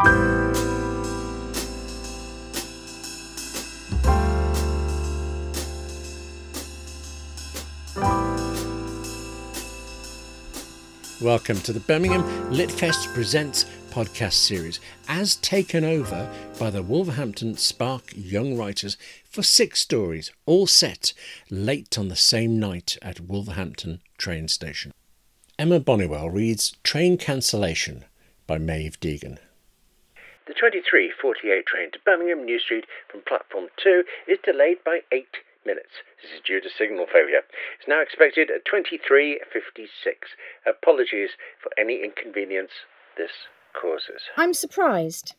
Welcome to the Birmingham Litfest Presents podcast series, as taken over by the Wolverhampton Spark Young Writers for six stories, all set late on the same night at Wolverhampton train station. Emma Boniwell reads Train Cancellation by Maeve Deegan. The 2348 train to Birmingham New Street from platform 2 is delayed by 8 minutes. This is due to signal failure. It's now expected at 23.56. Apologies for any inconvenience this causes. I'm surprised.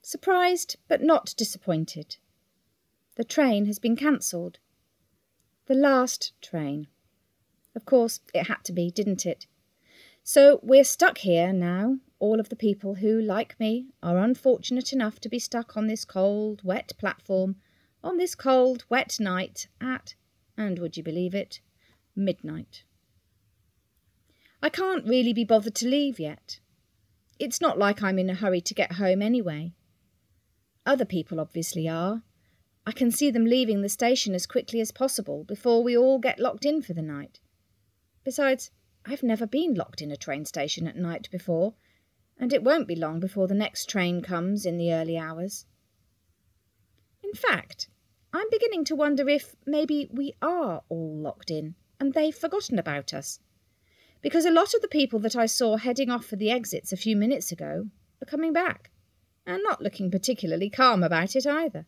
Surprised, but not disappointed. The train has been cancelled. The last train. Of course, it had to be, didn't it? So we're stuck here now, all of the people who, like me, are unfortunate enough to be stuck on this cold, wet platform on this cold, wet night at, and would you believe it, midnight. I can't really be bothered to leave yet. It's not like I'm in a hurry to get home anyway. Other people obviously are. I can see them leaving the station as quickly as possible before we all get locked in for the night. Besides, I've never been locked in a train station at night before, and it won't be long before the next train comes in the early hours. In fact, I'm beginning to wonder if maybe we are all locked in and they've forgotten about us. Because a lot of the people that I saw heading off for the exits a few minutes ago are coming back and not looking particularly calm about it either.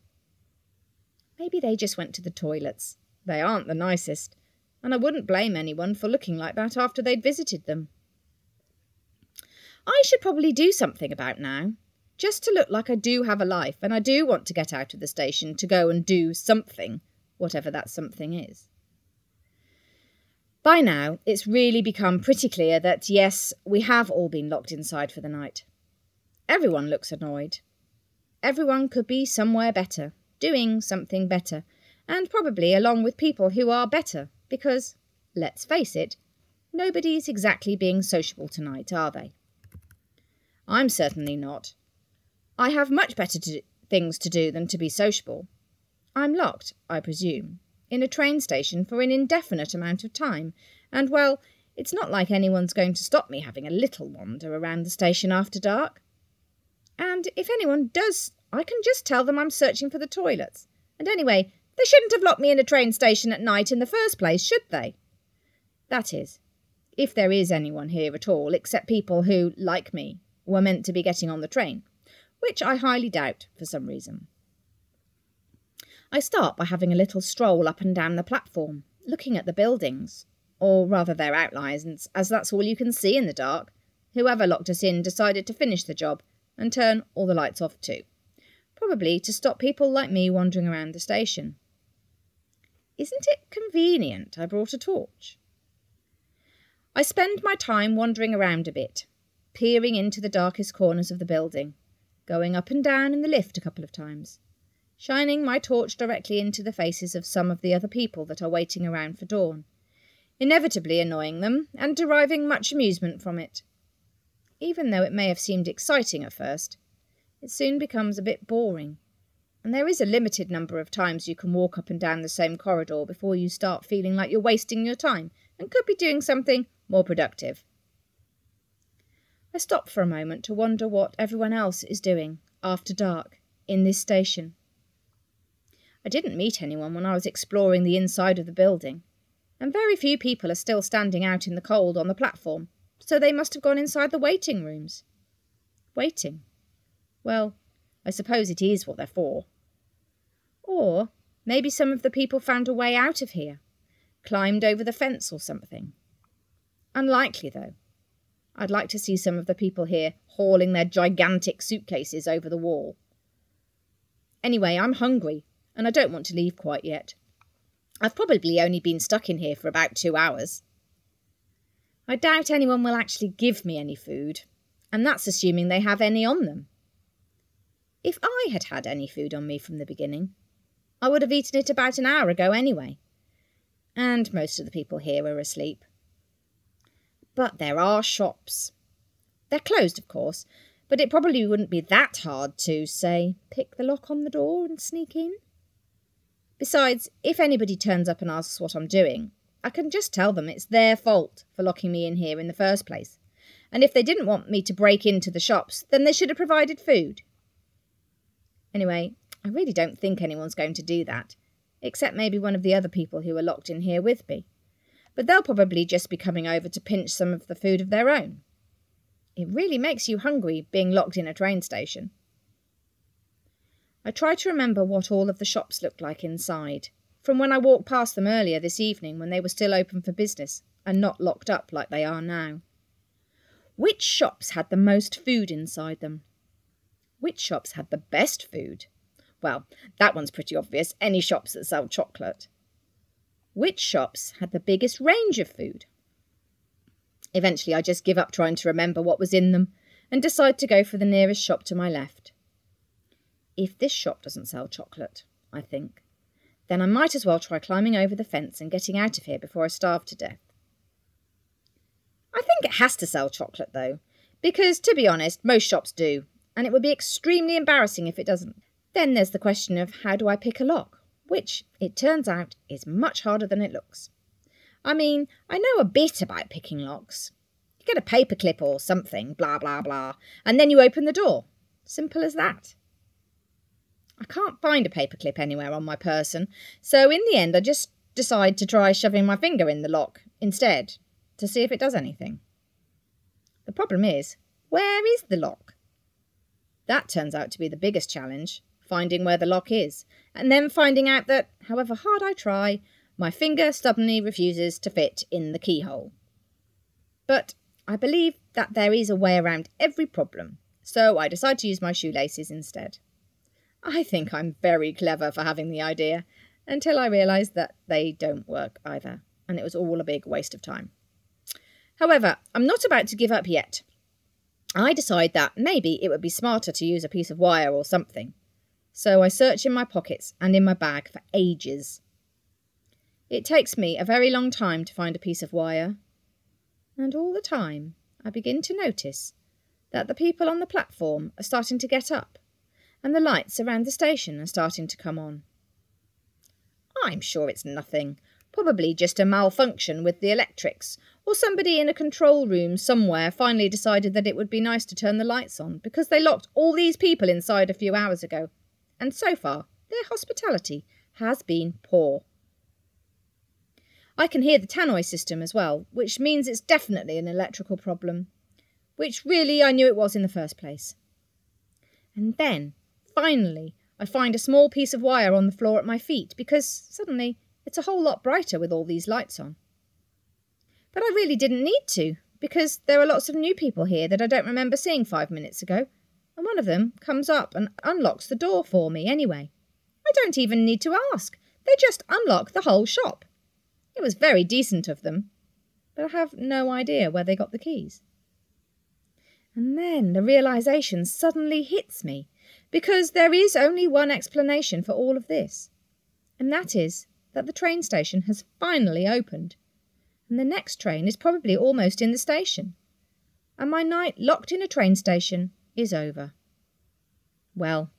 Maybe they just went to the toilets. They aren't the nicest, and I wouldn't blame anyone for looking like that after they'd visited them. I should probably do something about now just to look like I do have a life and I do want to get out of the station to go and do something, whatever that something is. By now, it's really become pretty clear that yes, we have all been locked inside for the night. Everyone looks annoyed. Everyone could be somewhere better, doing something better, and probably along with people who are better, because, let's face it, nobody's exactly being sociable tonight, are they? I'm certainly not. I have much better to, things to do than to be sociable. I'm locked, I presume, in a train station for an indefinite amount of time, and well, it's not like anyone's going to stop me having a little wander around the station after dark. And if anyone does, I can just tell them I'm searching for the toilets. And anyway, they shouldn't have locked me in a train station at night in the first place, should they? That is, if there is anyone here at all, except people who, like me, were meant to be getting on the train which I highly doubt for some reason. I start by having a little stroll up and down the platform, looking at the buildings, or rather their outlines, as that's all you can see in the dark. Whoever locked us in decided to finish the job and turn all the lights off too, probably to stop people like me wandering around the station. Isn't it convenient I brought a torch? I spend my time wandering around a bit, peering into the darkest corners of the building, going up and down in the lift a couple of times, shining my torch directly into the faces of some of the other people that are waiting around for dawn, inevitably annoying them and deriving much amusement from it. Even though it may have seemed exciting at first, it soon becomes a bit boring, and there is a limited number of times you can walk up and down the same corridor before you start feeling like you're wasting your time and could be doing something more productive. I stop for a moment to wonder what everyone else is doing after dark in this station. I didn't meet anyone when I was exploring the inside of the building, and very few people are still standing out in the cold on the platform, so they must have gone inside the waiting rooms. Waiting. Well, I suppose it is what they're for. Or maybe some of the people found a way out of here, climbed over the fence or something. Unlikely, though. I'd like to see some of the people here hauling their gigantic suitcases over the wall. Anyway, I'm hungry, and I don't want to leave quite yet. I've probably only been stuck in here for about two hours. I doubt anyone will actually give me any food, and that's assuming they have any on them. If I had had any food on me from the beginning, I would have eaten it about an hour ago anyway. And most of the people here are asleep. But there are shops. They're closed, of course, But it probably wouldn't be that hard to, say, pick the lock on the door and sneak in. Besides, if anybody turns up and asks what I'm doing, I can just tell them it's their fault for locking me in here in the first place. And if they didn't want me to break into the shops, then they should have provided food. Anyway, I really don't think anyone's going to do that, except maybe one of the other people who are locked in here with me. But they'll probably just be coming over to pinch some of the food of their own. It really makes you hungry being locked in a train station. I try to remember what all of the shops looked like inside, from when I walked past them earlier this evening when they were still open for business and not locked up like they are now. Which shops had the most food inside them? Which shops had the best food? Well, that one's pretty obvious any shops that sell chocolate. Which shops had the biggest range of food? Eventually, I just give up trying to remember what was in them and decide to go for the nearest shop to my left. If this shop doesn't sell chocolate, I think, then I might as well try climbing over the fence and getting out of here before I starve to death. I think it has to sell chocolate, though, because, to be honest, most shops do, and it would be extremely embarrassing if it doesn't. Then there's the question of how do I pick a lock, which, it turns out, is much harder than it looks. I mean, I know a bit about picking locks. You get a paperclip or something, blah, blah, blah, and then you open the door. Simple as that. I can't find a paperclip anywhere on my person, so in the end I just decide to try shoving my finger in the lock instead to see if it does anything. The problem is, where is the lock? That turns out to be the biggest challenge finding where the lock is, and then finding out that, however hard I try, my finger stubbornly refuses to fit in the keyhole. But I believe that there is a way around every problem, so I decide to use my shoelaces instead. I think I'm very clever for having the idea, until I realise that they don't work either, and it was all a big waste of time. However, I'm not about to give up yet. I decide that maybe it would be smarter to use a piece of wire or something. So I search in my pockets and in my bag for ages it takes me a very long time to find a piece of wire. And all the time, I begin to notice that the people on the platform are starting to get up, and the lights around the station are starting to come on. I'm sure it's nothing, probably just a malfunction with the electrics, or somebody in a control room somewhere finally decided that it would be nice to turn the lights on because they locked all these people inside a few hours ago. And so far, their hospitality has been poor. I can hear the tannoy system as well, which means it's definitely an electrical problem, which really I knew it was in the first place. And then, finally, I find a small piece of wire on the floor at my feet because suddenly it's a whole lot brighter with all these lights on. But I really didn't need to because there are lots of new people here that I don't remember seeing five minutes ago, and one of them comes up and unlocks the door for me anyway. I don't even need to ask, they just unlock the whole shop. It was very decent of them, but I have no idea where they got the keys. And then the realization suddenly hits me, because there is only one explanation for all of this, and that is that the train station has finally opened, and the next train is probably almost in the station, and my night locked in a train station is over. Well,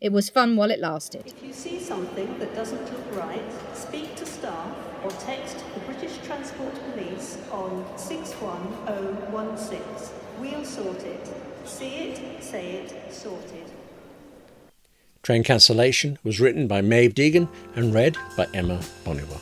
it was fun while it lasted. If you see something that doesn't look right, speak to staff or text the British Transport Police on 61016. We'll sort it. See it, say it, sorted. Train Cancellation was written by Maeve Deegan and read by Emma Boniwell.